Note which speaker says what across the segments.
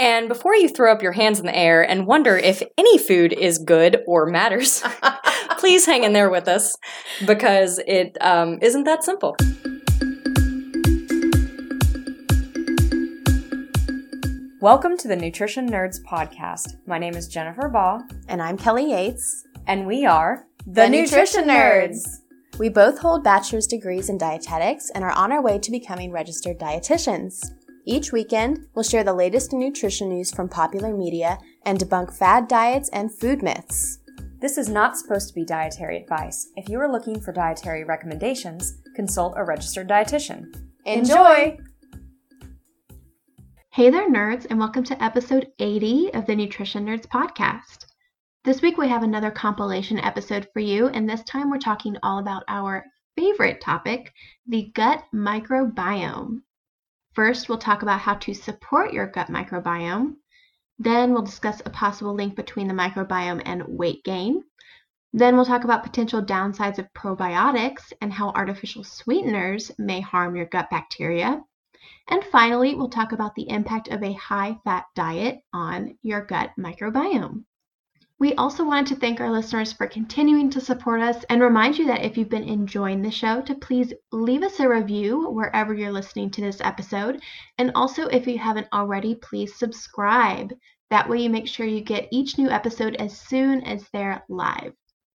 Speaker 1: And before you throw up your hands in the air and wonder if any food is good or matters, please hang in there with us because it um, not that simple. Welcome to the Nutrition Nerds podcast. My name is Jennifer Baugh.
Speaker 2: And I'm Kelli Yates.
Speaker 1: And we are
Speaker 2: the, the Nutrition, Nutrition Nerds. Nerds. We both hold bachelor's degrees in dietetics and are on our way to becoming registered dietitians. Each weekend, we'll share the latest nutrition news from popular media and debunk fad diets and food myths.
Speaker 1: This is not supposed to be dietary advice. If you are looking for dietary recommendations, consult a registered dietitian.
Speaker 2: Enjoy!
Speaker 3: Hey there, nerds, and welcome to episode 80 of the Nutrition Nerds podcast. This week we have another compilation episode for you, and this time we're talking all about our favorite topic the gut microbiome. First, we'll talk about how to support your gut microbiome. Then, we'll discuss a possible link between the microbiome and weight gain. Then, we'll talk about potential downsides of probiotics and how artificial sweeteners may harm your gut bacteria. And finally, we'll talk about the impact of a high fat diet on your gut microbiome. We also wanted to thank our listeners for continuing to support us and remind you that if you've been enjoying the show, to please leave us a review wherever you're listening to this episode. And also, if you haven't already, please subscribe. That way, you make sure you get each new episode as soon as they're live.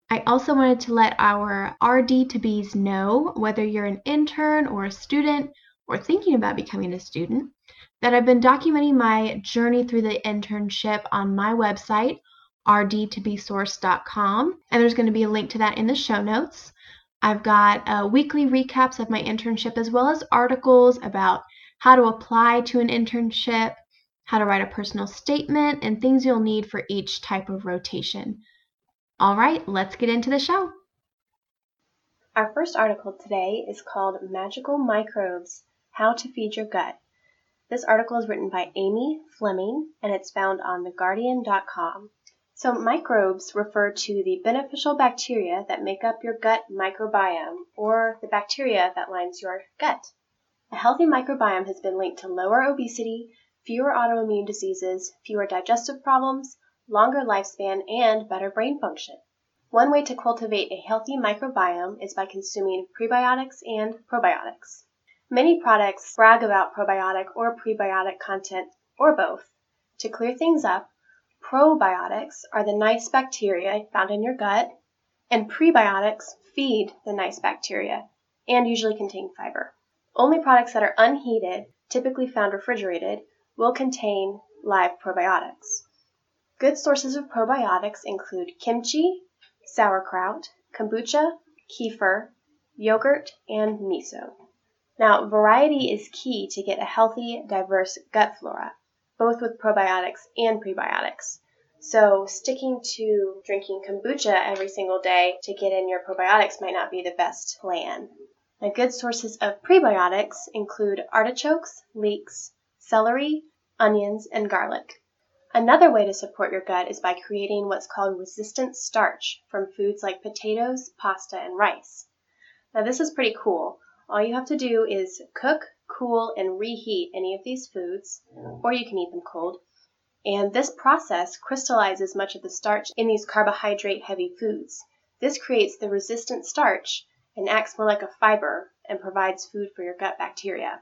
Speaker 3: I also wanted to let our RD to Bs know whether you're an intern or a student or thinking about becoming a student that I've been documenting my journey through the internship on my website rd2besource.com, and there's going to be a link to that in the show notes. I've got uh, weekly recaps of my internship as well as articles about how to apply to an internship, how to write a personal statement, and things you'll need for each type of rotation. All right, let's get into the show.
Speaker 4: Our first article today is called Magical Microbes How to Feed Your Gut. This article is written by Amy Fleming and it's found on theguardian.com. So microbes refer to the beneficial bacteria that make up your gut microbiome or the bacteria that lines your gut. A healthy microbiome has been linked to lower obesity, fewer autoimmune diseases, fewer digestive problems, longer lifespan, and better brain function. One way to cultivate a healthy microbiome is by consuming prebiotics and probiotics. Many products brag about probiotic or prebiotic content or both. To clear things up, Probiotics are the nice bacteria found in your gut, and prebiotics feed the nice bacteria and usually contain fiber. Only products that are unheated, typically found refrigerated, will contain live probiotics. Good sources of probiotics include kimchi, sauerkraut, kombucha, kefir, yogurt, and miso. Now, variety is key to get a healthy, diverse gut flora both with probiotics and prebiotics. So sticking to drinking kombucha every single day to get in your probiotics might not be the best plan. Now, good sources of prebiotics include artichokes, leeks, celery, onions, and garlic. Another way to support your gut is by creating what's called resistant starch from foods like potatoes, pasta, and rice. Now, this is pretty cool. All you have to do is cook, cool, and reheat any of these foods, or you can eat them cold. And this process crystallizes much of the starch in these carbohydrate heavy foods. This creates the resistant starch and acts more like a fiber and provides food for your gut bacteria.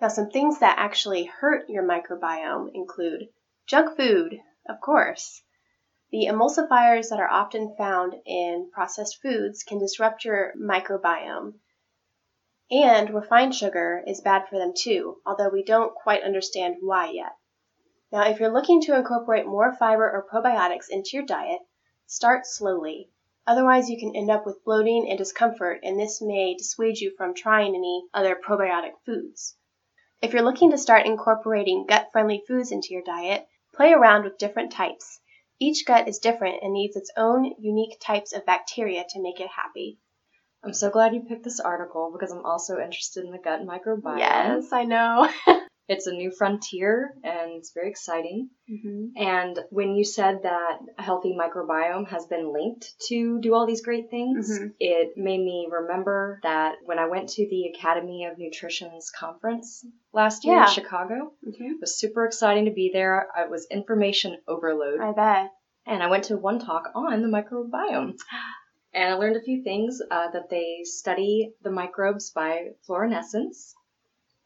Speaker 4: Now, some things that actually hurt your microbiome include junk food, of course. The emulsifiers that are often found in processed foods can disrupt your microbiome and refined sugar is bad for them too, although we don't quite understand why yet. Now, if you're looking to incorporate more fiber or probiotics into your diet, start slowly. Otherwise, you can end up with bloating and discomfort, and this may dissuade you from trying any other probiotic foods. If you're looking to start incorporating gut friendly foods into your diet, play around with different types. Each gut is different and needs its own unique types of bacteria to make it happy.
Speaker 1: I'm so glad you picked this article because I'm also interested in the gut microbiome.
Speaker 4: Yes, I know.
Speaker 1: It's a new frontier and it's very exciting.
Speaker 4: Mm-hmm.
Speaker 1: And when you said that a healthy microbiome has been linked to do all these great things,
Speaker 4: Mhm.
Speaker 1: it made me remember that when I went to the Academy of Nutrition's conference last year
Speaker 4: Yeah.
Speaker 1: in Chicago,
Speaker 4: Mm-hmm.
Speaker 1: it was super exciting to be there. It was information overload.
Speaker 4: I bet.
Speaker 1: And I went to one talk on the microbiome. And I learned a few things uh, that they study the microbes by fluorescence,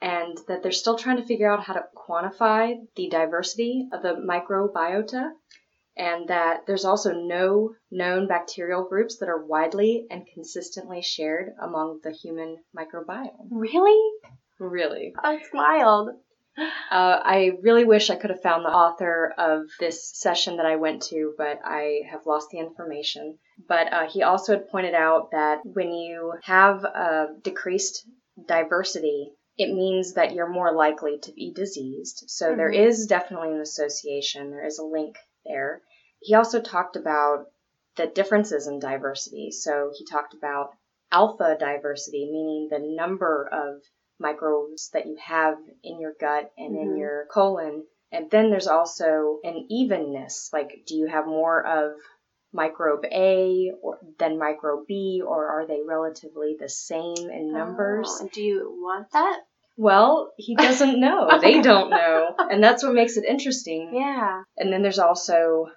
Speaker 1: and that they're still trying to figure out how to quantify the diversity of the microbiota, and that there's also no known bacterial groups that are widely and consistently shared among the human microbiome.
Speaker 4: Really?
Speaker 1: Really.
Speaker 4: That's wild.
Speaker 1: Uh, I really wish I could have found the author of this session that I went to, but I have lost the information. But uh, he also had pointed out that when you have a decreased diversity, it means that you're more likely to be diseased. So there
Speaker 4: Mhm.
Speaker 1: is definitely an association, there is a link there. He also talked about the differences in diversity. So he talked about alpha diversity, meaning the number of microbes that you have in your gut and in
Speaker 4: Mhm.
Speaker 1: your colon. And then there's also an evenness. Like, do you have more of microbe A or than microbe B, or are they relatively the same in numbers?
Speaker 4: Oh, do you want that?
Speaker 1: Well, he doesn't know. they don't know. And that's what makes it interesting.
Speaker 4: Yeah.
Speaker 1: And then there's also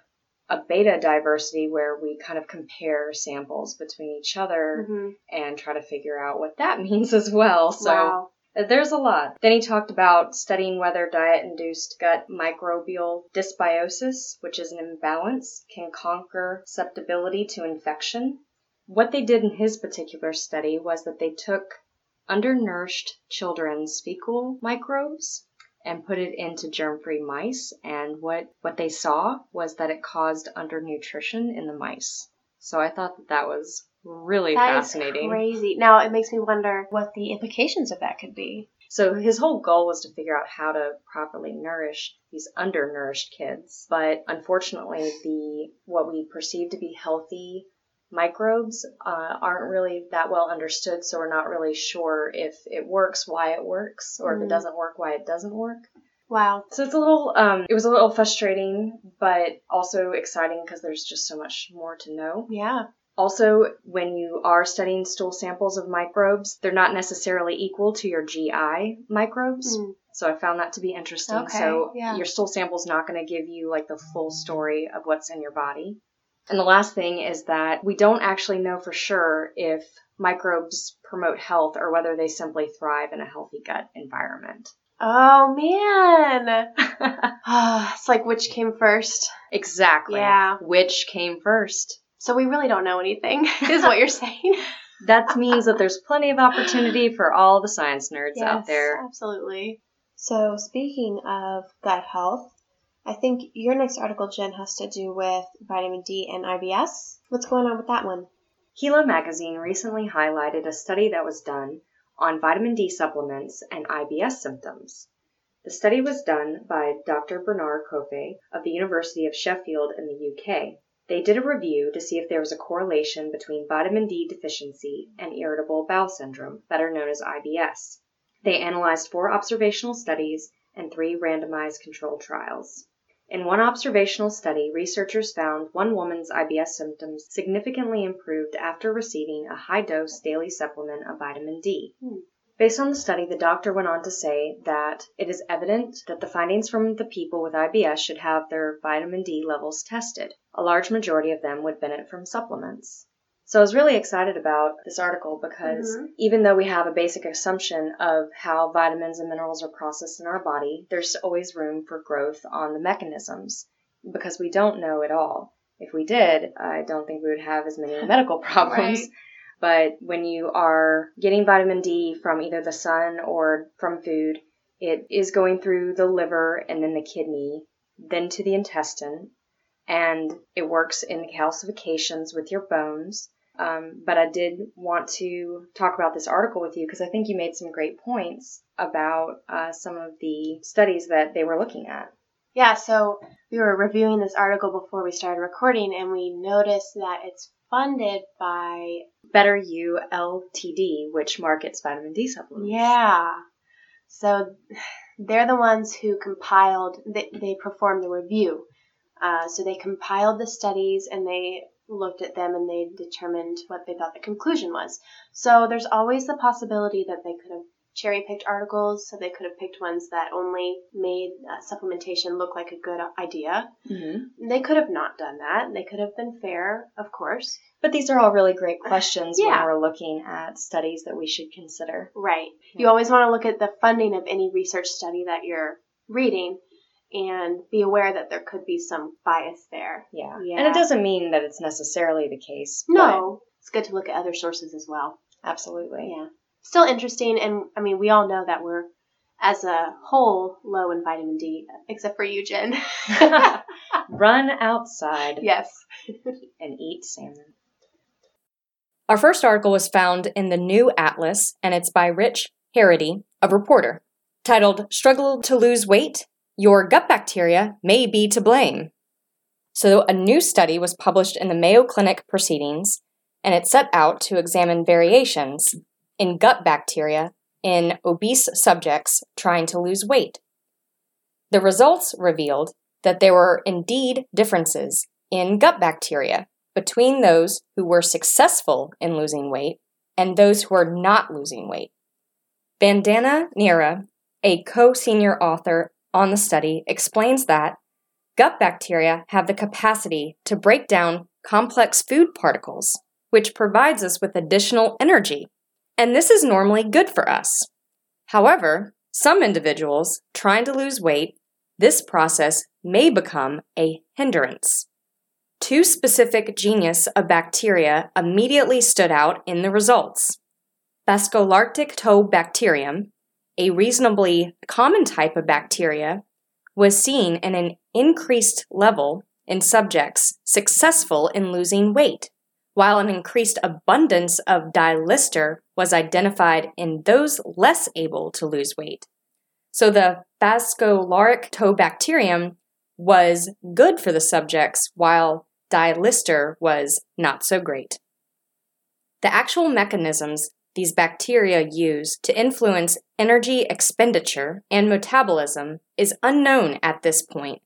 Speaker 1: a beta diversity where we kind of compare samples between each other
Speaker 4: Mm-hmm.
Speaker 1: and try to figure out what that means as well. So
Speaker 4: wow.
Speaker 1: Uh, there's a lot. Then he talked about studying whether diet induced gut microbial dysbiosis, which is an imbalance, can conquer susceptibility to infection. What they did in his particular study was that they took undernourished children's fecal microbes and put it into germ-free mice and what what they saw was that it caused undernutrition in the mice. So I thought that that was really
Speaker 4: That is
Speaker 1: fascinating.
Speaker 4: crazy. Now it makes me wonder what the implications of that could be.
Speaker 1: So his whole goal was to figure out how to properly nourish these undernourished kids. But unfortunately, the what we perceive to be healthy microbes uh, aren't really that well understood. So we're not really sure if it works, why it works, or if
Speaker 4: Mhm.
Speaker 1: it doesn't work, why it doesn't work.
Speaker 4: Wow.
Speaker 1: So it's a little, um, it was a little frustrating, but also exciting because there's just so much more to know.
Speaker 4: Yeah.
Speaker 1: Also, when you are studying stool samples of microbes, they're not necessarily equal to your GI microbes.
Speaker 4: Mm.
Speaker 1: So I found that to be interesting.
Speaker 4: Okay,
Speaker 1: so
Speaker 4: yeah.
Speaker 1: your stool sample is not going to give you like the full story of what's in your body. And the last thing is that we don't actually know for sure if microbes promote health or whether they simply thrive in a healthy gut environment.
Speaker 4: Oh man. Ah, it's like which came first.
Speaker 1: exactly.
Speaker 4: Yeah.
Speaker 1: Which came first?
Speaker 4: So we really don't know anything, is what you're saying.
Speaker 1: That means that there's plenty of opportunity for all the science nerds out there.
Speaker 4: Yes, absolutely. So speaking of gut health, I think your next article, Jenn, has to do with vitamin D and IBS. What's going on with that one?
Speaker 1: Gila magazine recently highlighted a study that was done on vitamin D supplements and IBS symptoms. The study was done by Dr. Bernard Corfe of the University of Sheffield in the UK. They did a review to see if there was a correlation between vitamin D deficiency and irritable bowel syndrome, better known as IBS. They analyzed four observational studies and three randomized controlled trials. In one observational study, researchers found one woman's IBS symptoms significantly improved after receiving a high dose daily supplement of vitamin D.
Speaker 4: Hmm.
Speaker 1: Based on the study, the doctor went on to say that it is evident that the findings from the people with IBS should have their vitamin D levels tested. A large majority of them would benefit from supplements. So I was really excited about this article because
Speaker 4: Mhm.
Speaker 1: even though we have a basic assumption of how vitamins and minerals are processed in our body, there's always room for growth on the mechanisms because we don't know it all. If we did, I don't think we would have as many medical problems.
Speaker 4: Right.
Speaker 1: But when you are getting vitamin D from either the sun or from food, it is going through the liver and then the kidney, then to the intestine, and it works in calcifications with your bones. Um, but I did want to talk about this article with you because I think you made some great points about uh, some of the studies that they were looking at.
Speaker 4: Yeah, so we were reviewing this article before we started recording, and we noticed that it's funded by
Speaker 1: Better You Ltd, which markets vitamin D supplements.
Speaker 4: yeah. So
Speaker 5: they're the ones who compiled, they, they performed the review. Uh, so they compiled the studies and they looked at them and they determined what they thought the conclusion was. So there's always the possibility that they could have cherry picked articles, so they could have picked ones that only made uh, supplementation look like a good idea.
Speaker 6: Mm-hmm.
Speaker 5: They could have not done that. They could have been fair, of course.
Speaker 6: But these are all really great questions
Speaker 5: Yeah.
Speaker 6: when we're looking at studies that we should consider.
Speaker 5: Right. You always want to look at the funding of any research study that you're reading and be aware that there could be some bias there.
Speaker 6: Yeah.
Speaker 5: Yeah.
Speaker 6: And it doesn't mean that it's necessarily the case.
Speaker 5: No, it's good to look at other sources as well.
Speaker 6: Absolutely.
Speaker 5: Yeah. Still interesting, and I mean, we all know that we're, as a whole, low in vitamin D, except for you, Jenn.
Speaker 6: Run outside
Speaker 5: yes.
Speaker 6: and eat salmon.
Speaker 1: Our first article was found in the New Atlas, and it's by Rich Haridy, a reporter, titled Struggle to Lose Weight? Your Gut Bacteria May Be to Blame. So, a new study was published in the Mayo Clinic Proceedings, and it set out to examine variations in gut bacteria in obese subjects trying to lose weight. The results revealed that there were indeed differences in gut bacteria between those who were successful in losing weight and those who are not losing weight. Vandana Nehra, a co senior author on the study, explains that gut bacteria have the capacity to break down complex food particles, which provides us with additional energy. And this is normally good for us. However, some individuals trying to lose weight, this process may become a hindrance. Two specific genus of bacteria immediately stood out in the results. Bascolarctic a reasonably common type of bacteria, was seen in an increased level in subjects successful in losing weight, while an increased abundance of Dialister was identified in those less able to lose weight. So the Phascolarctobacterium was good for the subjects, while Dialister was not so great. The actual mechanisms these bacteria use to influence energy expenditure and metabolism is unknown at this point,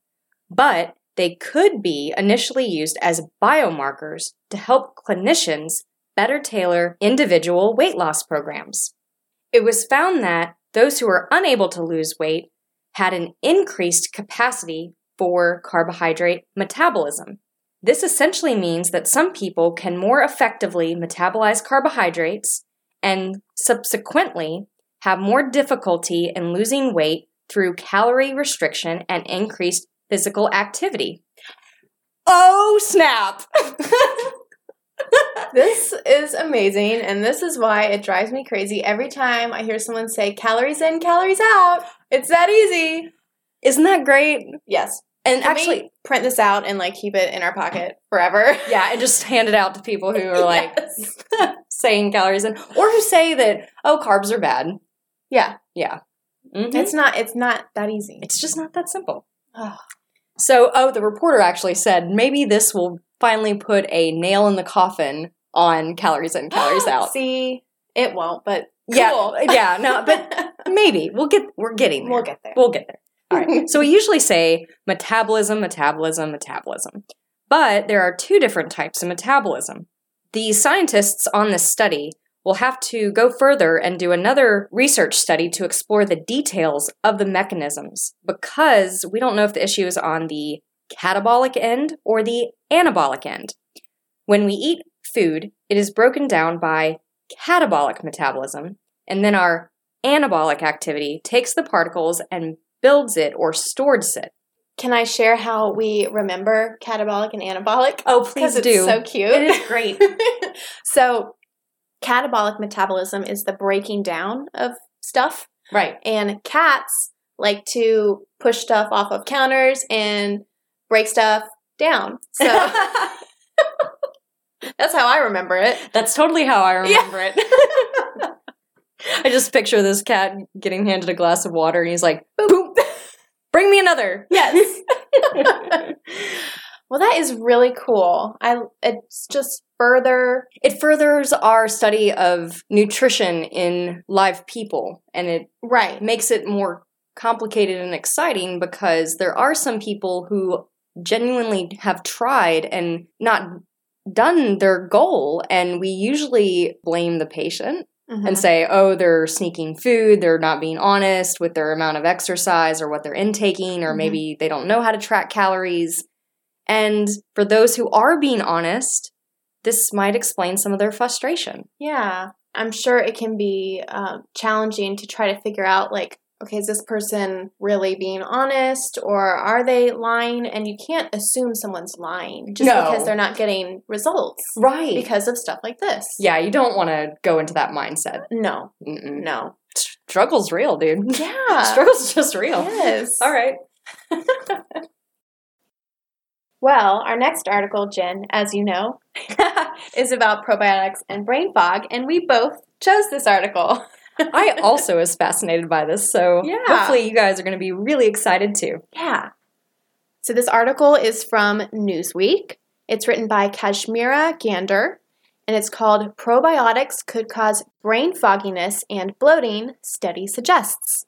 Speaker 1: but they could be initially used as biomarkers to help clinicians better tailor individual weight loss programs. It was found that those who were unable to lose weight had an increased capacity for carbohydrate metabolism. This essentially means that some people can more effectively metabolize carbohydrates and subsequently have more difficulty in losing weight through calorie restriction and increased physical activity. Oh, snap!
Speaker 4: This is amazing, and this is why it drives me crazy every time I hear someone say calories in, calories out. It's that easy.
Speaker 1: Isn't that great?
Speaker 4: Yes.
Speaker 1: And
Speaker 4: Can
Speaker 1: actually,
Speaker 4: print this out and like keep it in our pocket forever.
Speaker 1: yeah, and just hand it out to people who are like saying calories in, or who say that, oh, carbs are bad.
Speaker 4: yeah.
Speaker 1: Yeah. Mhm.
Speaker 4: It's not it's not that easy.
Speaker 1: It's just not that simple.
Speaker 4: Ugh.
Speaker 1: So, oh, the reporter actually said maybe this will finally put a nail in the coffin on calories in, calories out.
Speaker 4: See, it won't, but
Speaker 1: Yeah, yeah, no, but maybe we'll get we're getting there.
Speaker 4: we'll get there.
Speaker 1: We'll get there. All right. so we usually say metabolism, metabolism, metabolism. But there are two different types of metabolism. The scientists on this study will have to go further and do another research study to explore the details of the mechanisms because we don't know if the issue is on the catabolic end or the anabolic end. When we eat food, it is broken down by catabolic metabolism, and then our anabolic activity takes the particles and builds it or stores it.
Speaker 4: Can I share how we remember catabolic and anabolic?
Speaker 1: Oh, please
Speaker 4: it's
Speaker 1: do.
Speaker 4: so cute.
Speaker 1: It is great.
Speaker 4: so, catabolic metabolism is the breaking down of stuff,
Speaker 1: right.
Speaker 4: and cats like to push stuff off of counters and break stuff down. So, that's how I remember it.
Speaker 1: That's totally how I remember it. I just picture this cat getting handed a glass of water and he's like, boom, bring me another.
Speaker 4: Yes. well, that is really cool. I it's just further
Speaker 1: It furthers our study of nutrition in live people and it
Speaker 4: right.
Speaker 1: makes it more complicated and exciting because there are some people who genuinely have tried and not done their goal and we usually blame the patient
Speaker 4: Mhm.
Speaker 1: and say oh they're sneaking food they're not being honest with their amount of exercise or what they're intaking or
Speaker 4: Mhm.
Speaker 1: maybe they don't know how to track calories and for those who are being honest this might explain some of their frustration
Speaker 4: Yeah, I'm sure it can be um, challenging to try to figure out, like, okay, is this person really being honest or are they lying? And you can't assume someone's lying just
Speaker 1: No.
Speaker 4: because they're not getting results
Speaker 1: right
Speaker 4: because of stuff like this.
Speaker 1: yeah you don't want to go into that mindset
Speaker 4: No,
Speaker 1: Mm-mm.
Speaker 4: no.
Speaker 1: struggle's real dude
Speaker 4: Yeah.
Speaker 1: struggle's just real
Speaker 4: Yes.
Speaker 1: all right
Speaker 4: Well, our next article, Jenn, as you know, is about probiotics and brain fog, and we both chose this article.
Speaker 1: I also was fascinated by this, so
Speaker 4: Yeah.
Speaker 1: hopefully you guys are going to be really excited too.
Speaker 4: Yeah. So this article is from Newsweek. It's written by Kashmira Gander, and it's called Probiotics Could Cause Brain Fogginess and Bloating, Study Suggests.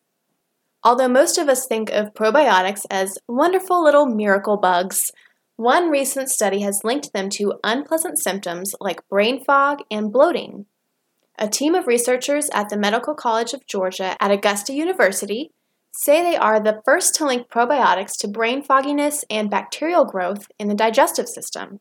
Speaker 4: Although most of us think of probiotics as wonderful little miracle bugs, one recent study has linked them to unpleasant symptoms like brain fog and bloating. A team of researchers at the Medical College of Georgia at Augusta University say they are the first to link probiotics to brain fogginess and bacterial growth in the digestive system.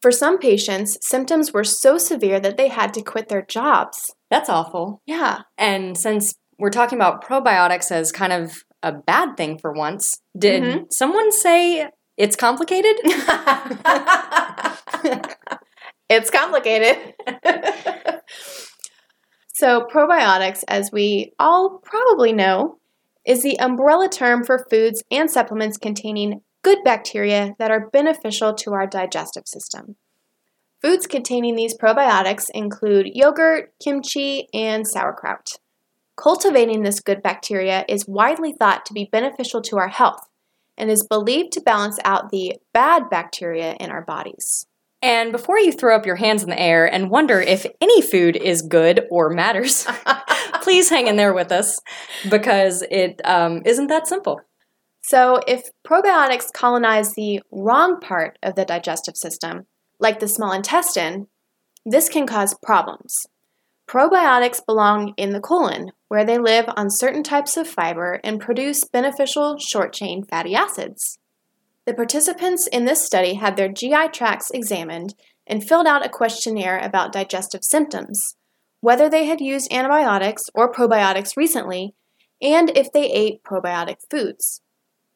Speaker 4: For some patients, symptoms were so severe that they had to quit their jobs.
Speaker 1: That's awful.
Speaker 4: Yeah.
Speaker 1: And since we're talking about probiotics as kind of a bad thing for once, did
Speaker 4: Mhm.
Speaker 1: someone say it's complicated?
Speaker 4: it's complicated. so, probiotics, as we all probably know, is the umbrella term for foods and supplements containing good bacteria that are beneficial to our digestive system. Foods containing these probiotics include yogurt, kimchi, and sauerkraut. Cultivating this good bacteria is widely thought to be beneficial to our health and is believed to balance out the bad bacteria in our bodies.
Speaker 1: and before you throw up your hands in the air and wonder if any food is good or matters, please hang in there with us because it um, not that simple.
Speaker 4: So, if probiotics colonize the wrong part of the digestive system, like the small intestine, this can cause problems. Probiotics belong in the colon, where they live on certain types of fiber and produce beneficial short chain fatty acids. The participants in this study had their GI tracts examined and filled out a questionnaire about digestive symptoms, whether they had used antibiotics or probiotics recently, and if they ate probiotic foods.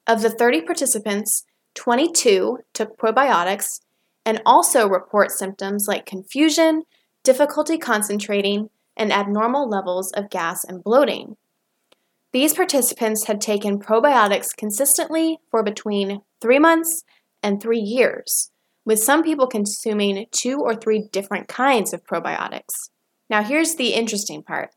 Speaker 4: Of the 30 participants, 22 took probiotics and also report symptoms like confusion, difficulty concentrating, and abnormal levels of gas and bloating. These participants had taken probiotics consistently for between three months and three years, with some people consuming two or three different kinds of probiotics. Now, here's the interesting part.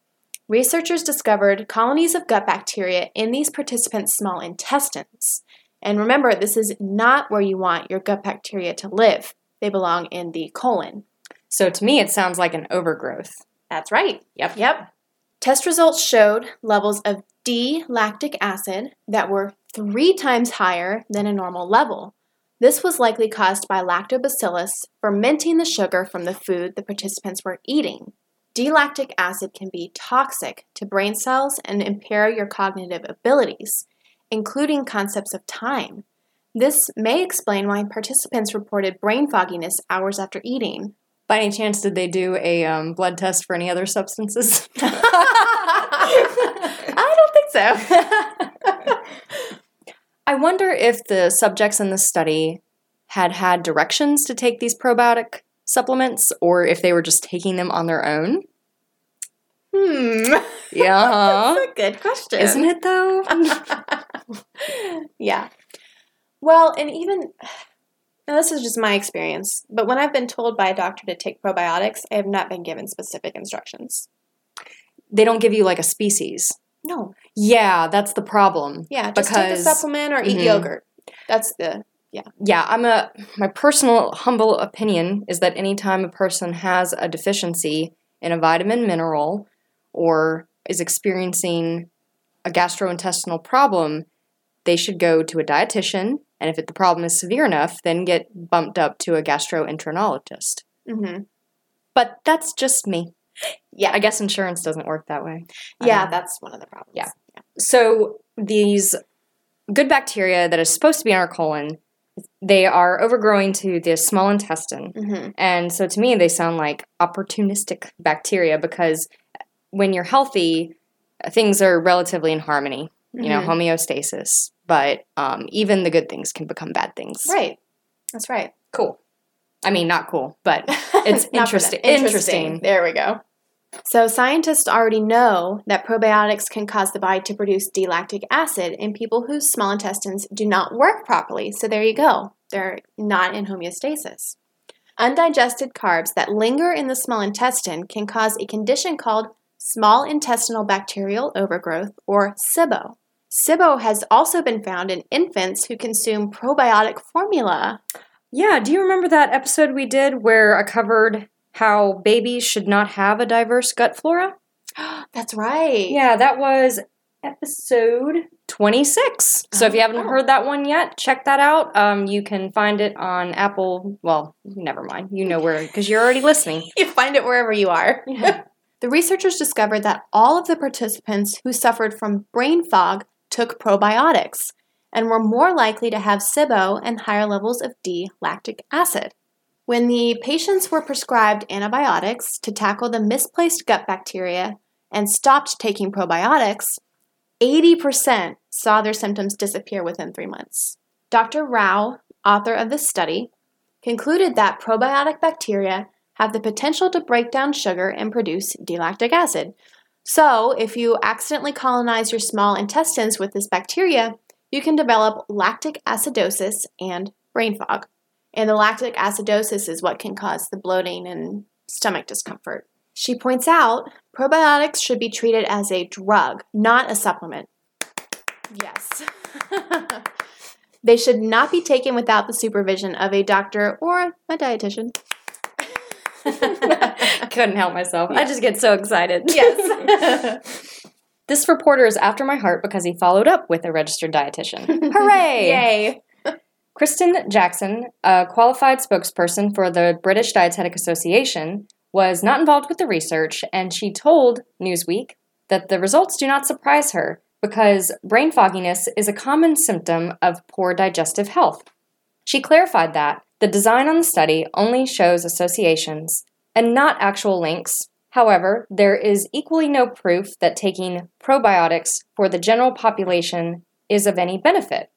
Speaker 4: Researchers discovered colonies of gut bacteria in these participants' small intestines. And remember, this is not where you want your gut bacteria to live. They belong in the colon.
Speaker 1: So to me, it sounds like an overgrowth.
Speaker 4: That's right.
Speaker 1: Yep.
Speaker 4: Yep. Test results showed levels of D lactic acid that were three times higher than a normal level. This was likely caused by lactobacillus fermenting the sugar from the food the participants were eating. D lactic acid can be toxic to brain cells and impair your cognitive abilities, including concepts of time. This may explain why participants reported brain fogginess hours after eating.
Speaker 1: By any chance, did they do a um, blood test for any other substances?
Speaker 4: I don't think so.
Speaker 1: I wonder if the subjects in the study had had directions to take these probiotic supplements or if they were just taking them on their own.
Speaker 4: hmm.
Speaker 1: Yeah.
Speaker 4: That's a good question.
Speaker 1: Isn't it though?
Speaker 4: yeah. Well, and even now this is just my experience, but when I've been told by a doctor to take probiotics, I have not been given specific instructions.
Speaker 1: they don't give you like a species.
Speaker 4: No.
Speaker 1: Yeah, that's the problem.
Speaker 4: Yeah, just take a supplement or eat
Speaker 1: Mhm.
Speaker 4: yogurt. That's the
Speaker 1: yeah. Yeah, I'm a my personal humble opinion is that anytime a person has a deficiency in a vitamin mineral or is experiencing a gastrointestinal problem, they should go to a dietitian, and if it, the problem is severe enough, then get bumped up to a gastroenterologist.
Speaker 4: Mm-hmm.
Speaker 1: But that's just me.
Speaker 4: Yeah.
Speaker 1: I guess insurance doesn't work that way.
Speaker 4: Yeah,
Speaker 1: Um,
Speaker 4: that's one of the problems.
Speaker 1: yeah. So these good bacteria that is supposed to be in our colon, they are overgrowing to the small intestine.
Speaker 4: Mm-hmm.
Speaker 1: And so to me, they sound like opportunistic bacteria because when you're healthy, things are relatively in harmony, you know,
Speaker 4: Mhm.
Speaker 1: homeostasis. But um, even the good things can become bad things.
Speaker 4: Right. That's right.
Speaker 1: Cool. I mean, not cool, but It's
Speaker 4: for
Speaker 1: interesting- interesting.
Speaker 4: There we go. So scientists already know that probiotics can cause the body to produce D-lactic acid in people whose small intestines do not work properly. So there you go. They're not in homeostasis. Undigested carbs that linger in the small intestine can cause a condition called small intestinal bacterial overgrowth or SIBO. SIBO has also been found in infants who consume probiotic formula.
Speaker 1: yeah. Do you remember that episode we did where I covered how babies should not have a diverse gut flora?
Speaker 4: That's right.
Speaker 1: Yeah, that was episode 26. So if you haven't
Speaker 4: Oh.
Speaker 1: heard that one yet, check that out. Um, you can find it on Apple. Well, never mind. You know where, because you're already listening.
Speaker 4: You find it wherever you are. the researchers discovered that all of the participants who suffered from brain fog took probiotics and were more likely to have SIBO and higher levels of D lactic acid. When the patients were prescribed antibiotics to tackle the misplaced gut bacteria and stopped taking probiotics, 80% saw their symptoms disappear within three months. Dr. Rao, author of this study, concluded that probiotic bacteria have the potential to break down sugar and produce D-lactic acid. So, if you accidentally colonize your small intestines with this bacteria, you can develop lactic acidosis and brain fog. And the lactic acidosis is what can cause the bloating and stomach discomfort. She points out probiotics should be treated as a drug, not a supplement. Yes. they should not be taken without the supervision of a doctor or a dietitian.
Speaker 1: Couldn't help myself. I just get so excited.
Speaker 4: yes.
Speaker 1: This reporter is after my heart because he followed up with a registered dietitian. Hooray!
Speaker 4: Yay.
Speaker 1: Kirsten Jackson, a qualified spokesperson for the British Dietetic Association, was not involved with the research, and she told Newsweek that the results do not surprise her because brain fogginess is a common symptom of poor digestive health. She clarified that the design on the study only shows associations and not actual links. However, there is equally no proof that taking probiotics for the general population is of any benefit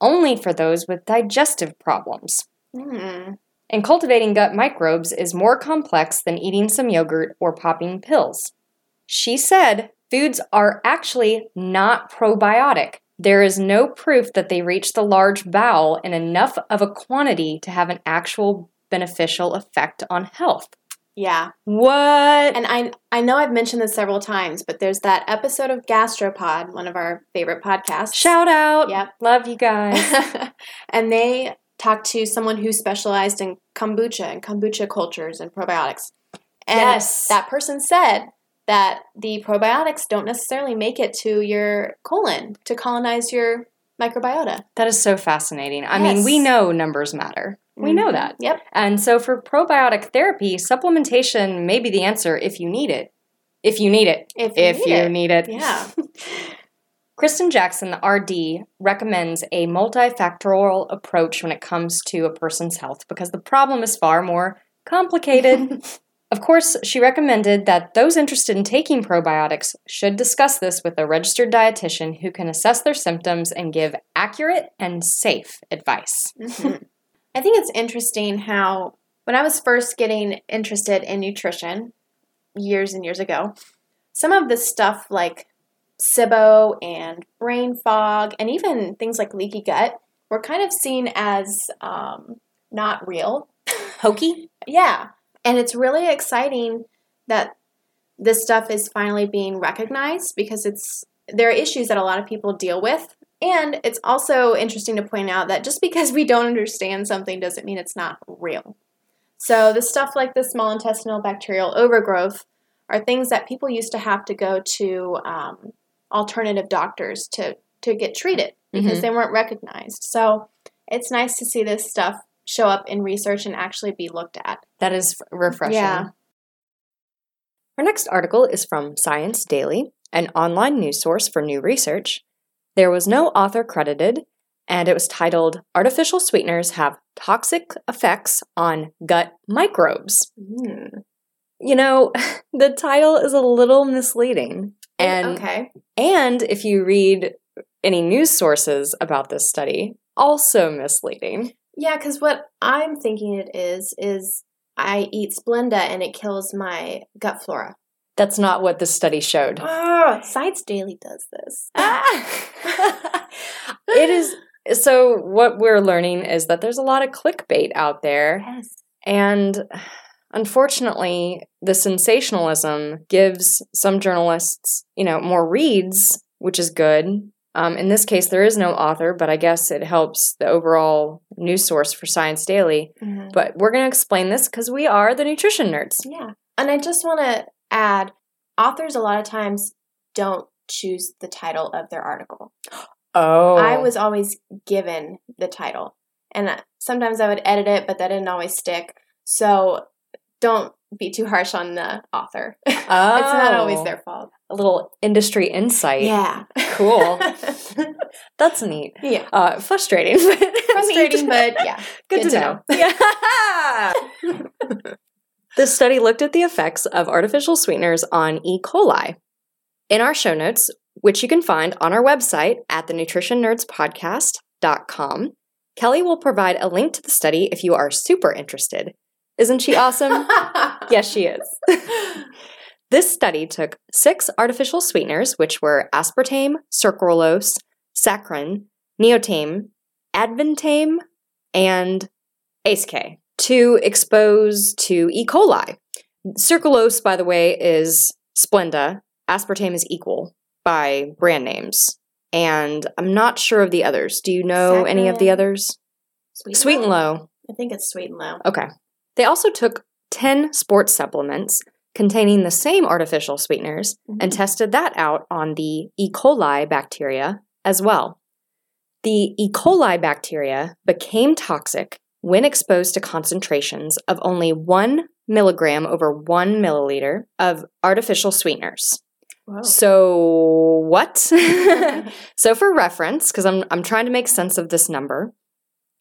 Speaker 1: only for those with digestive problems.
Speaker 4: Hmm.
Speaker 1: And cultivating gut microbes is more complex than eating some yogurt or popping pills. She said foods are actually not probiotic. There is no proof that they reach the large bowel in enough of a quantity to have an actual beneficial effect on health.
Speaker 4: Yeah.
Speaker 1: What?
Speaker 4: And I I know I've mentioned this several times, but there's that episode of Gastropod, one of our favorite podcasts.
Speaker 1: Shout out.
Speaker 4: Yep.
Speaker 1: Love you guys.
Speaker 4: and they talked to someone who specialized in kombucha and kombucha cultures and probiotics. And
Speaker 1: Yes.
Speaker 4: that person said that the probiotics don't necessarily make it to your colon to colonize your microbiota.
Speaker 1: that is so fascinating. I mean, we know numbers matter. We know
Speaker 4: Mhm.
Speaker 1: that.
Speaker 4: Yep.
Speaker 1: And so for probiotic therapy, supplementation may be the answer if you need it. If you need it.
Speaker 4: If you
Speaker 1: if
Speaker 4: need
Speaker 1: you
Speaker 4: it.
Speaker 1: need it.
Speaker 4: Yeah.
Speaker 1: Kirsten Jackson, the RD, recommends a multifactorial approach when it comes to a person's health because the problem is far more complicated. of course, she recommended that those interested in taking probiotics should discuss this with a registered dietitian who can assess their symptoms and give accurate and safe advice.
Speaker 4: Mhm. I think it's interesting how when I was first getting interested in nutrition years and years ago, some of the stuff like SIBO and brain fog and even things like leaky gut were kind of seen as um, not real.
Speaker 1: Hokey?
Speaker 4: Yeah. And it's really exciting that this stuff is finally being recognized because it's there are issues that a lot of people deal with. And it's also interesting to point out that just because we don't understand something doesn't mean it's not real. So the stuff like the small intestinal bacterial overgrowth are things that people used to have to go to um, alternative doctors to to get treated because
Speaker 1: Mhm.
Speaker 4: they weren't recognized. So it's nice to see this stuff show up in research and actually be looked at.
Speaker 1: That is refreshing.
Speaker 4: Yeah.
Speaker 1: Our next article is from Science Daily, an online news source for new research. There was no author credited, and it was titled Artificial Sweeteners Have Toxic Effects on Gut Microbes.
Speaker 4: Hmm.
Speaker 1: You know, the title is a little misleading. And
Speaker 4: okay.
Speaker 1: and if you read any news sources about this study, also misleading.
Speaker 4: Yeah, because what I'm thinking it is is I eat Splenda and it kills my gut flora.
Speaker 1: That's not what this study showed.
Speaker 4: Oh, Science Daily does this.
Speaker 1: Ah. it is so what we're learning is that there's a lot of clickbait out there
Speaker 4: Yes.
Speaker 1: and unfortunately the sensationalism gives some journalists you know more reads which is good um, in this case there is no author but i guess it helps the overall news source for science daily
Speaker 4: Mhm.
Speaker 1: but we're going to explain this because we are the nutrition nerds
Speaker 4: Yeah. And I just want to add authors a lot of times don't choose the title of their article.
Speaker 1: oh
Speaker 4: I was always given the title. And uh, sometimes I would edit it, but that didn't always stick. So don't be too harsh on the author. it's not always
Speaker 1: Oh.
Speaker 4: their fault.
Speaker 1: a little industry insight
Speaker 4: Yeah.
Speaker 1: cool that's neat
Speaker 4: yeah.
Speaker 1: uh frustrating but
Speaker 4: Frustrating, but yeah.
Speaker 1: good,
Speaker 4: good
Speaker 1: to
Speaker 4: to
Speaker 1: know, yeah this study looked at the effects of artificial sweeteners on e coli in our show notes which you can find on our website at the nutritionnerdspodcast.com kelli will provide a link to the study if you are super interested isn't she awesome yes she is This study took six artificial sweeteners, which were aspartame, sucralose, saccharin, neotame, advantame, and ACE-K, to expose to E. coli. Sucralose, by the way, is Splenda. Aspartame is equal by brand names. And I'm not sure of the others. Do you know any of the others?
Speaker 4: Sweet,
Speaker 1: Sweet and low.
Speaker 4: I think it's sweet and low.
Speaker 1: Okay. They also took 10 sports supplements containing the same artificial sweeteners and mm-hmm. tested that out on the E. coli bacteria as well. The E. coli bacteria became toxic when exposed to concentrations of only 1 milligram over 1 milliliter of artificial sweeteners. So, what? so, for reference, because I'm, I'm trying to make sense of this number,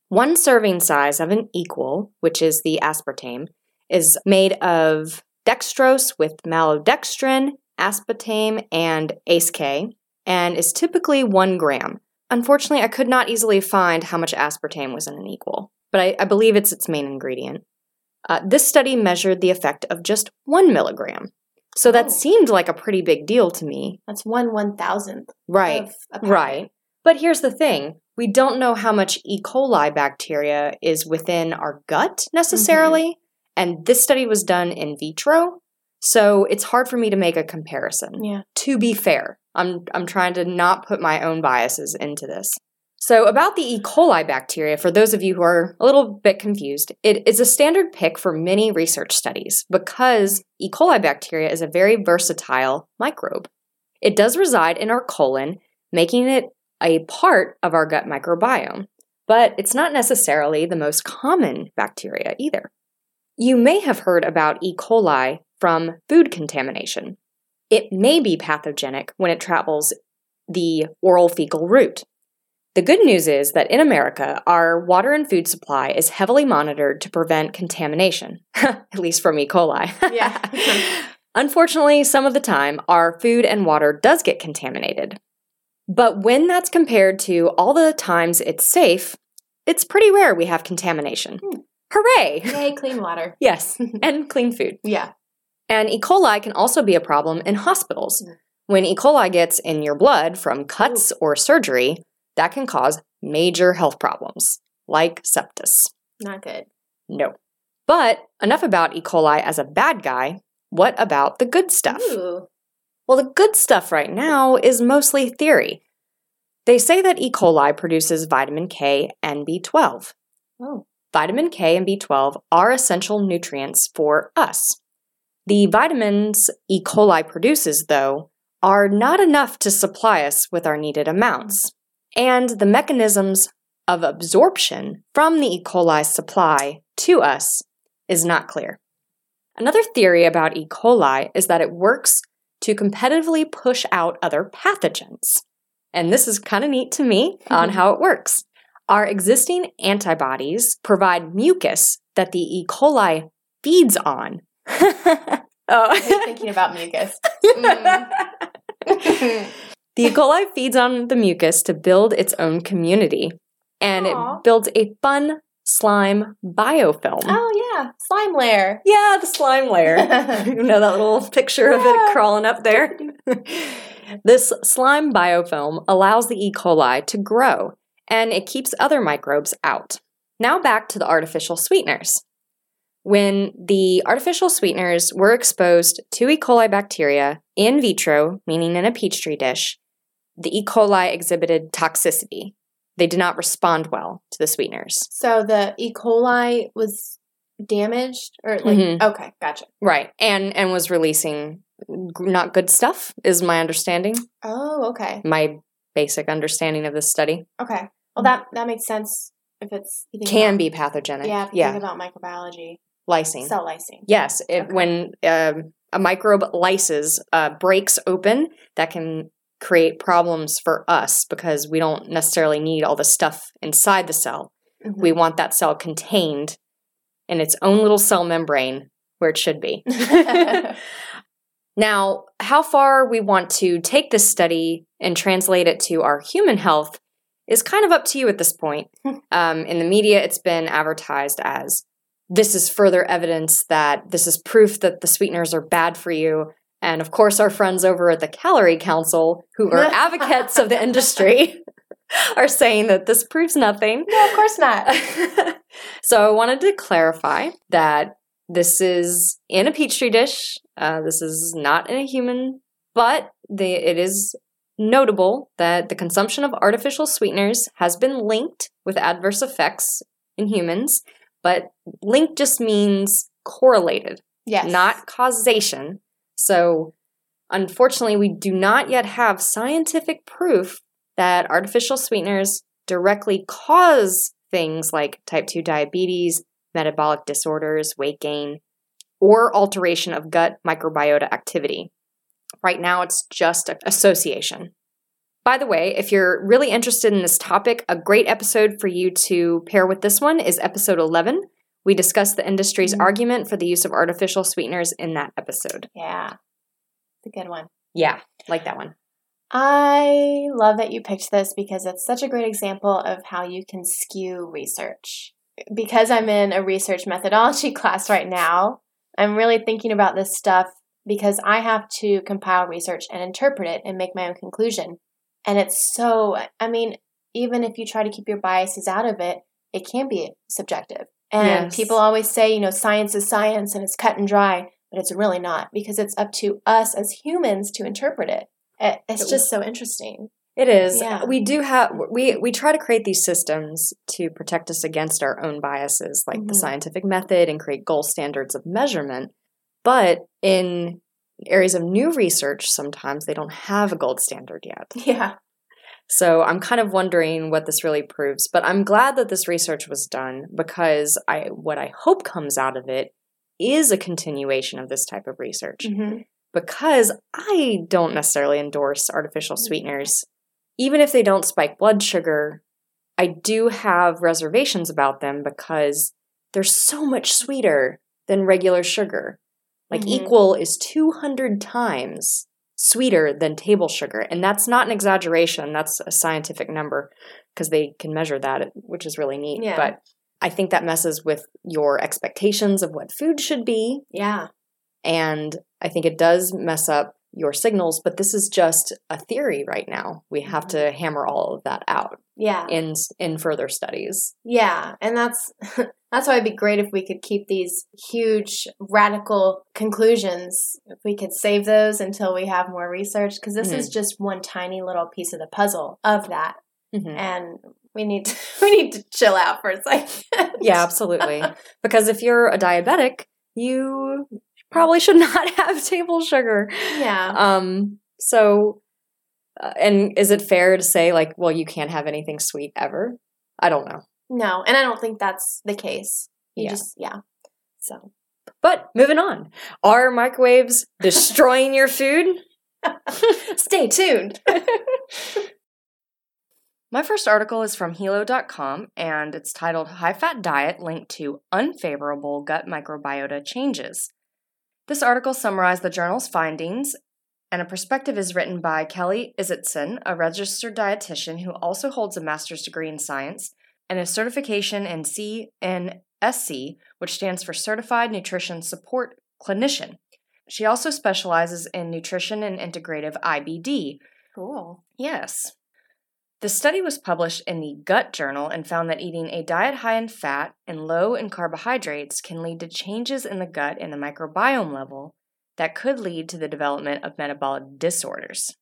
Speaker 1: one serving size of an equal, which is the aspartame, is made of dextrose with maltodextrin, aspartame, and ACE-K, and is typically one gram. Unfortunately, I could not easily find how much aspartame was in an equal, but I, I believe it's its main ingredient. Uh, this study measured the effect of just one milligram. So that
Speaker 4: Oh.
Speaker 1: seemed like a pretty big deal to me.
Speaker 4: That's one one thousandth
Speaker 1: Right. Right. But here's the thing we don't know how much E. coli bacteria is within our gut necessarily. And this study was done in vitro. So it's hard for me to make a comparison.
Speaker 4: Yeah.
Speaker 1: To be fair, I'm, I'm trying to not put my own biases into this. So, about the E. coli bacteria, for those of you who are a little bit confused, it is a standard pick for many research studies because E. coli bacteria is a very versatile microbe. It does reside in our colon, making it a part of our gut microbiome, but it's not necessarily the most common bacteria either. You may have heard about E. coli from food contamination. It may be pathogenic when it travels the oral fecal route. The good news is that in America, our water and food supply is heavily monitored to prevent contamination, at least from E. coli.
Speaker 4: Yeah.
Speaker 1: Unfortunately, some of the time, our food and water does get contaminated. But when that's compared to all the times it's safe, it's pretty rare we have contamination.
Speaker 4: Hmm.
Speaker 1: Hooray!
Speaker 4: Yay, clean water.
Speaker 1: yes, and clean food.
Speaker 4: Yeah.
Speaker 1: And E. coli can also be a problem in hospitals.
Speaker 4: Mm.
Speaker 1: When E. coli gets in your blood from cuts or surgery, that can cause major health problems, like sepsis.
Speaker 4: Not good.
Speaker 1: No. But enough about E. coli as a bad guy. What about the good stuff?
Speaker 4: Ooh.
Speaker 1: Well, the good stuff right now is mostly theory. They say that E. coli produces vitamin K and B12.
Speaker 4: Oh.
Speaker 1: Vitamin K and B12 are essential nutrients for us. The vitamins E. coli produces, though, are not enough to supply us with our needed amounts. And the mechanisms of absorption from the E. coli supply to us is not clear. Another theory about E. coli is that it works to competitively push out other pathogens. And this is kind of neat to me on mm-hmm. how it works. Our existing antibodies provide mucus that the E. coli feeds on. oh, I'm
Speaker 4: thinking about mucus.
Speaker 1: the E. coli feeds on the mucus to build its own community, and
Speaker 4: Aw.
Speaker 1: it builds a fun slime biofilm.
Speaker 4: Oh yeah, slime layer.
Speaker 1: Yeah, the slime layer. you know that little picture of it crawling up there? this slime biofilm allows the E. coli to grow and it keeps other microbes out. Now back to the artificial sweeteners. When the artificial sweeteners were exposed to E. coli bacteria in vitro, meaning in a petri dish, the E. coli exhibited toxicity. They did not respond well to the sweeteners.
Speaker 4: So the E. coli was damaged, or like
Speaker 1: Mhm.
Speaker 4: okay, gotcha.
Speaker 1: Right. And and was releasing not good stuff is my understanding.
Speaker 4: Oh, okay,
Speaker 1: My basic understanding of this study
Speaker 4: okay. Well, that that makes sense if it's
Speaker 1: can
Speaker 4: about-
Speaker 1: be pathogenic.
Speaker 4: Yeah, if you
Speaker 1: yeah.
Speaker 4: think about microbiology,
Speaker 1: lysine.
Speaker 4: cell lysine.
Speaker 1: Yes, it,
Speaker 4: Okay.
Speaker 1: when um a microbe lyses, uh, breaks open, that can create problems for us because we don't necessarily need all the stuff inside the cell.
Speaker 4: Mhm.
Speaker 1: We want that cell contained in its own little cell membrane where it should be. now, how far we want to take this study and translate it to our human health is kind of up to you at this point. um, in the media, it's been advertised as this is further evidence that this is proof that the sweeteners are bad for you. And of course, our friends over at the Calorie Council, who are advocates of the industry, are saying that this proves nothing.
Speaker 4: no, of course not.
Speaker 1: so I wanted to clarify that this is in a petri dish. Uh, this is not in a human, but the, it is notable that the consumption of artificial sweeteners has been linked with adverse effects in humans. But linked just means correlated,
Speaker 4: Yes,
Speaker 1: not causation. So, unfortunately, we do not yet have scientific proof that artificial sweeteners directly cause things like type 2 diabetes, metabolic disorders, weight gain, or alteration of gut microbiota activity. Right now, it's just an association. By the way, if you're really interested in this topic, a great episode for you to pair with this one is episode 11. We discuss the industry's
Speaker 4: Mhm.
Speaker 1: argument for the use of artificial sweeteners in that episode.
Speaker 4: Yeah, it's a good one.
Speaker 1: Yeah, like that one.
Speaker 4: I love that you picked this because it's such a great example of how you can skew research. Because I'm in a research methodology class right now, I'm really thinking about this stuff because I have to compile research and interpret it and make my own conclusion. And it's so, I mean, even if you try to keep your biases out of it, it can be subjective. And
Speaker 1: Yes.
Speaker 4: people always say, you know, science is science and it's cut and dry, but it's really not because it's up to us as humans to interpret it. It- It's just so interesting.
Speaker 1: It is.
Speaker 4: Yeah.
Speaker 1: We do have we we try to create these systems to protect us against our own biases, like the
Speaker 4: Mhm.
Speaker 1: scientific method, and create gold standards of measurement. But in areas of new research, sometimes they don't have a gold standard yet.
Speaker 4: Yeah.
Speaker 1: So I'm kind of wondering what this really proves. But I'm glad that this research was done because I what I hope comes out of it is a continuation of this type of research
Speaker 4: hmm
Speaker 1: because I don't necessarily endorse artificial sweeteners. Even if they don't spike blood sugar, I do have reservations about them because they're so much sweeter than regular sugar. Like,
Speaker 4: Mhm.
Speaker 1: equal is 200 times sweeter than table sugar. And that's not an exaggeration, that's a scientific number because they can measure that, which is really neat.
Speaker 4: Yeah.
Speaker 1: But I think that messes with your expectations of what food should be
Speaker 4: Yeah.
Speaker 1: and I think it does mess up your signals, but this is just a theory right now. We have to hammer all of that out
Speaker 4: Yeah.
Speaker 1: in in further studies.
Speaker 4: Yeah. And that's that's why it'd be great if we could keep these huge radical conclusions. If we could save those until we have more research. Because this is just one tiny little piece of the puzzle of that.
Speaker 1: Mhm.
Speaker 4: And we need to we need to chill out for a second.
Speaker 1: Yeah, absolutely. because if you're a diabetic, you probably should not have table sugar.
Speaker 4: Yeah.
Speaker 1: Um So, uh, and is it fair to say, like, well, you can't have anything sweet ever? I don't know.
Speaker 4: No, and I don't think that's the case. You
Speaker 1: Yeah.
Speaker 4: just yeah. So
Speaker 1: But moving on. Are microwaves destroying your food?
Speaker 4: stay tuned.
Speaker 1: My first article is from Healio.com and it's titled High Fat Diet Linked to Unfavorable Gut Microbiota Changes. This article summarized the journal's findings, and a perspective is written by Kelly Issokson, a registered dietitian who also holds a master's degree in science and a certification in CNSC, which stands for Certified Nutrition Support Clinician. She also specializes in nutrition and integrative IBD,
Speaker 4: Cool.
Speaker 1: Yes. The study was published in the Gut Journal and found that eating a diet high in fat and low in carbohydrates can lead to changes in the gut and the microbiome level that could lead to the development of metabolic disorders.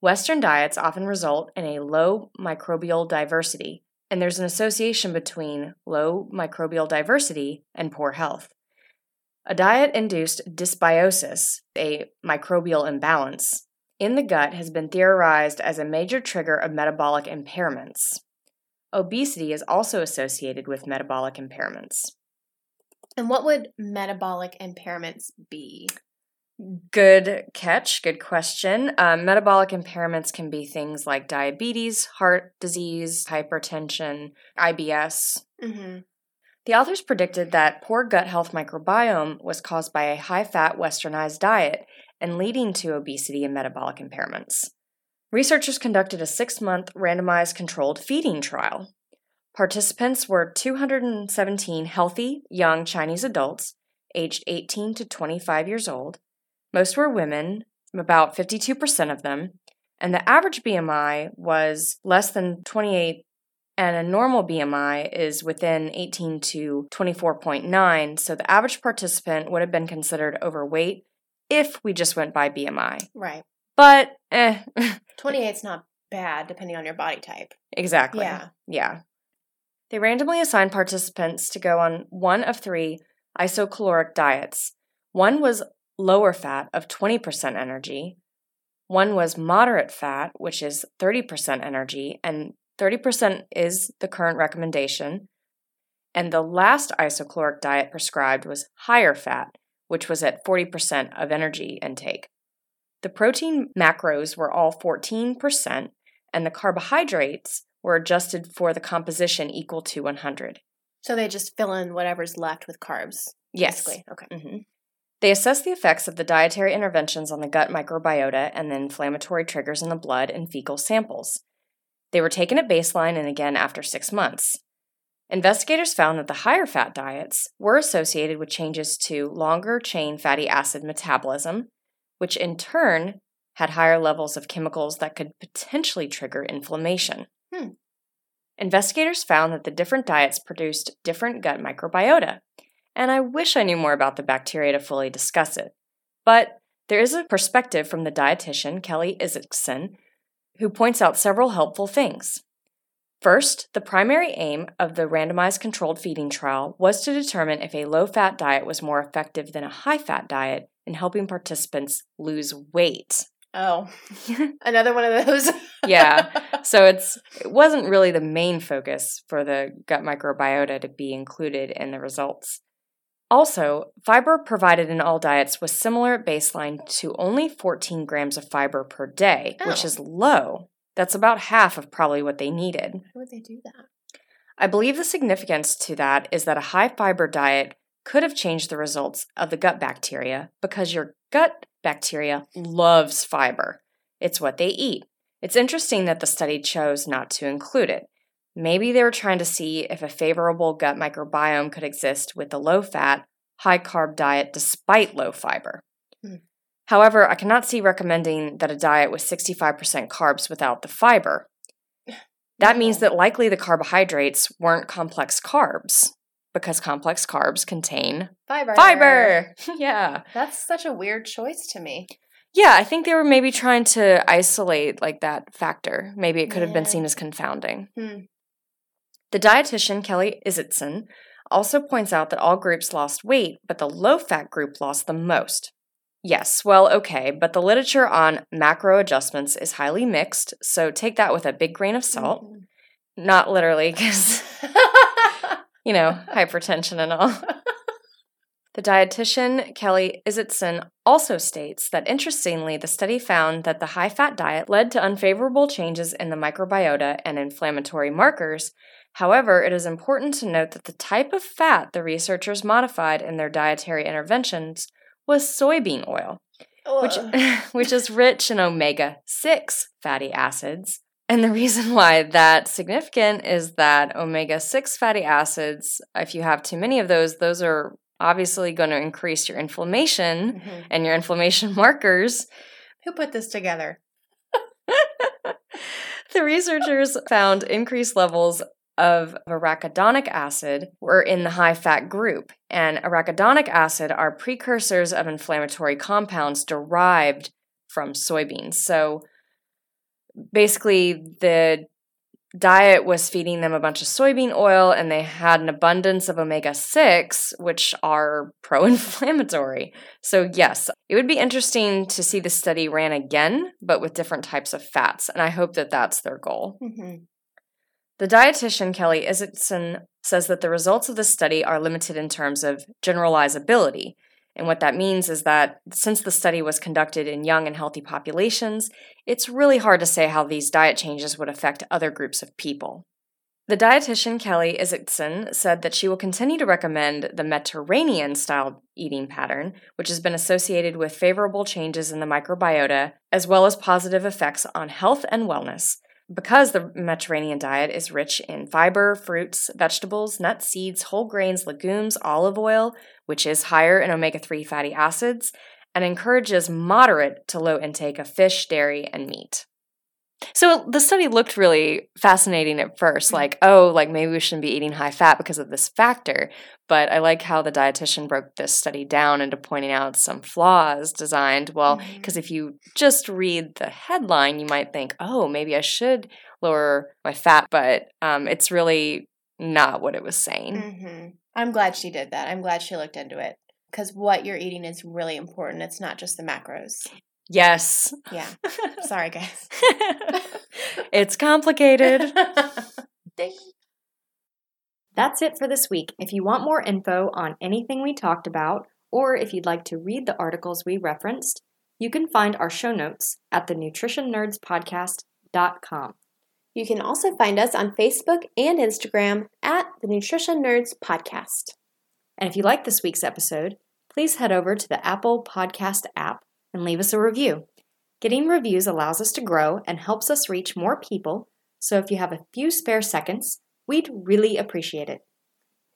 Speaker 1: Western diets often result in a low microbial diversity, and there's an association between low microbial diversity and poor health. A diet induced dysbiosis, a microbial imbalance, in the gut has been theorized as a major trigger of metabolic impairments. Obesity is also associated with metabolic impairments.
Speaker 4: And what would metabolic impairments be?
Speaker 1: Good catch, good question. Um, metabolic impairments can be things like diabetes, heart disease, hypertension, IBS.
Speaker 4: Mm-hmm.
Speaker 1: The authors predicted that poor gut health microbiome was caused by a high fat westernized diet and leading to obesity and metabolic impairments. Researchers conducted a six month randomized controlled feeding trial. Participants were 217 healthy, young Chinese adults aged 18 to 25 years old. Most were women, about 52% of them, and the average BMI was less than 28 and a normal BMI is within 18 to 24.9, so the average participant would have been considered overweight if we just went by BMI.
Speaker 4: Right.
Speaker 1: But, eh,
Speaker 4: 28's not bad depending on your body type.
Speaker 1: exactly.
Speaker 4: Yeah.
Speaker 1: Yeah. They randomly assigned participants to go on one of three isocaloric diets. One was lower fat of 20% energy, one was moderate fat, which is 30% energy, and 30% is the current recommendation. And the last isocaloric diet prescribed was higher fat, which was at 40% of energy intake. The protein macros were all 14%, and the carbohydrates were adjusted for the composition equal to 100.
Speaker 4: So they just fill in whatever's left with carbs.
Speaker 1: Yes.
Speaker 4: Basically. Okay.
Speaker 1: hmm They assessed the effects of the dietary interventions on the gut microbiota and the inflammatory triggers in the blood and fecal samples. They were taken at baseline and again after six months. Investigators found that the higher fat diets were associated with changes to longer chain fatty acid metabolism, which in turn had higher levels of chemicals that could potentially trigger inflammation.
Speaker 4: Hmm.
Speaker 1: Investigators found that the different diets produced different gut microbiota, and I wish I knew more about the bacteria to fully discuss it. But there is a perspective from the dietitian, Kelly Issokson, who points out several helpful things. First, the primary aim of the randomized controlled feeding trial was to determine if a low fat diet was more effective than a high fat diet in helping participants lose weight.
Speaker 4: Oh, another one of those.
Speaker 1: Yeah. So it's it wasn't really the main focus for the gut microbiota to be included in the results. Also, fiber provided in all diets was similar at baseline to only 14 grams of fiber per day, which
Speaker 4: Oh.
Speaker 1: is low. That's about half of probably what they needed.
Speaker 4: How would they do that?
Speaker 1: I believe the significance to that is that a high fiber diet could have changed the results of the gut bacteria because your gut bacteria loves fiber. It's what they eat. It's interesting that the study chose not to include it. Maybe they were trying to see if a favorable gut microbiome could exist with a low fat, high carb diet despite low fiber.
Speaker 4: Hmm.
Speaker 1: However, I cannot see recommending that a diet with 65% carbs without the fiber. That means that likely the carbohydrates weren't complex carbs because complex carbs contain
Speaker 4: Fiber.
Speaker 1: fiber. yeah.
Speaker 4: That's such a weird choice to me.
Speaker 1: Yeah, I think they were maybe trying to isolate like that factor. Maybe it could have been seen as confounding.
Speaker 4: Hmm.
Speaker 1: The dietitian Kelly Issokson also points out that all groups lost weight, but the low fat group lost the most. Yes, well, okay, but the literature on macro adjustments is highly mixed, so take that with a big grain of salt.
Speaker 4: Mm-hmm.
Speaker 1: Not literally, because, you know, hypertension and all. the dietitian Kelly Issokson also states that interestingly, the study found that the high fat diet led to unfavorable changes in the microbiota and inflammatory markers. However, it is important to note that the type of fat the researchers modified in their dietary interventions was soybean oil, which, which is rich in omega 6 fatty acids. And the reason why that's significant is that omega 6 fatty acids, if you have too many of those, those are obviously going to increase your inflammation
Speaker 4: Mhm.
Speaker 1: and your inflammation markers.
Speaker 4: Who put this together?
Speaker 1: the researchers found increased levels of arachidonic acid were in the high fat group, and arachidonic acid are precursors of inflammatory compounds derived from soybeans. So basically, the diet was feeding them a bunch of soybean oil, and they had an abundance of omega 6, which are pro inflammatory. So, yes, it would be interesting to see the study ran again, but with different types of fats, and I hope that that's their goal.
Speaker 4: Mm-hmm.
Speaker 1: The dietitian Kelly Issokson says that the results of the study are limited in terms of generalizability. And what that means is that since the study was conducted in young and healthy populations, it's really hard to say how these diet changes would affect other groups of people. The dietitian Kelly Issokson said that she will continue to recommend the Mediterranean style eating pattern, which has been associated with favorable changes in the microbiota, as well as positive effects on health and wellness because the Mediterranean diet is rich in fiber, fruits, vegetables, nuts, seeds, whole grains, legumes, olive oil, which is higher in omega 3 fatty acids, and encourages moderate to low intake of fish, dairy, and meat. So the study looked really fascinating at first, like, oh, like maybe we shouldn't be eating high fat because of this factor. But I like how the dietitian broke this study down into pointing out some flaws designed. Well, because if you just read the headline, you might think, oh, maybe I should lower my fat, but um, it's really not what it was saying.
Speaker 4: Mm-hmm. I'm glad she did that. I'm glad she looked into it because what you're eating is really important. It's not just the macros.
Speaker 1: Yes.
Speaker 4: Yeah. Sorry, guys.
Speaker 1: it's complicated. That's it for this week. If you want more info on anything we talked about, or if you'd like to read the articles we referenced, you can find our show notes at the nutritionnerdspodcast.com.
Speaker 4: You can also find us on Facebook and Instagram at the Nutrition Nerds Podcast.
Speaker 1: And if you like this week's episode, please head over to the Apple Podcast app and leave us a review. Getting reviews allows us to grow and helps us reach more people, so if you have a few spare seconds, we'd really appreciate it.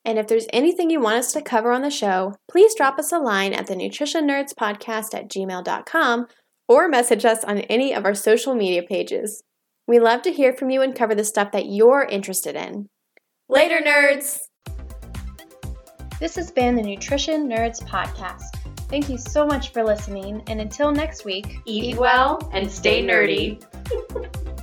Speaker 4: And if there's anything you want us to cover on the show, please drop us a line at the Nutrition Nerds Podcast at gmail.com or message us on any of our social media pages. We love to hear from you and cover the stuff that you're interested in. Later, nerds!
Speaker 5: This has been the Nutrition Nerds Podcast. Thank you so much for listening, and until next week,
Speaker 4: Eat well and stay nerdy.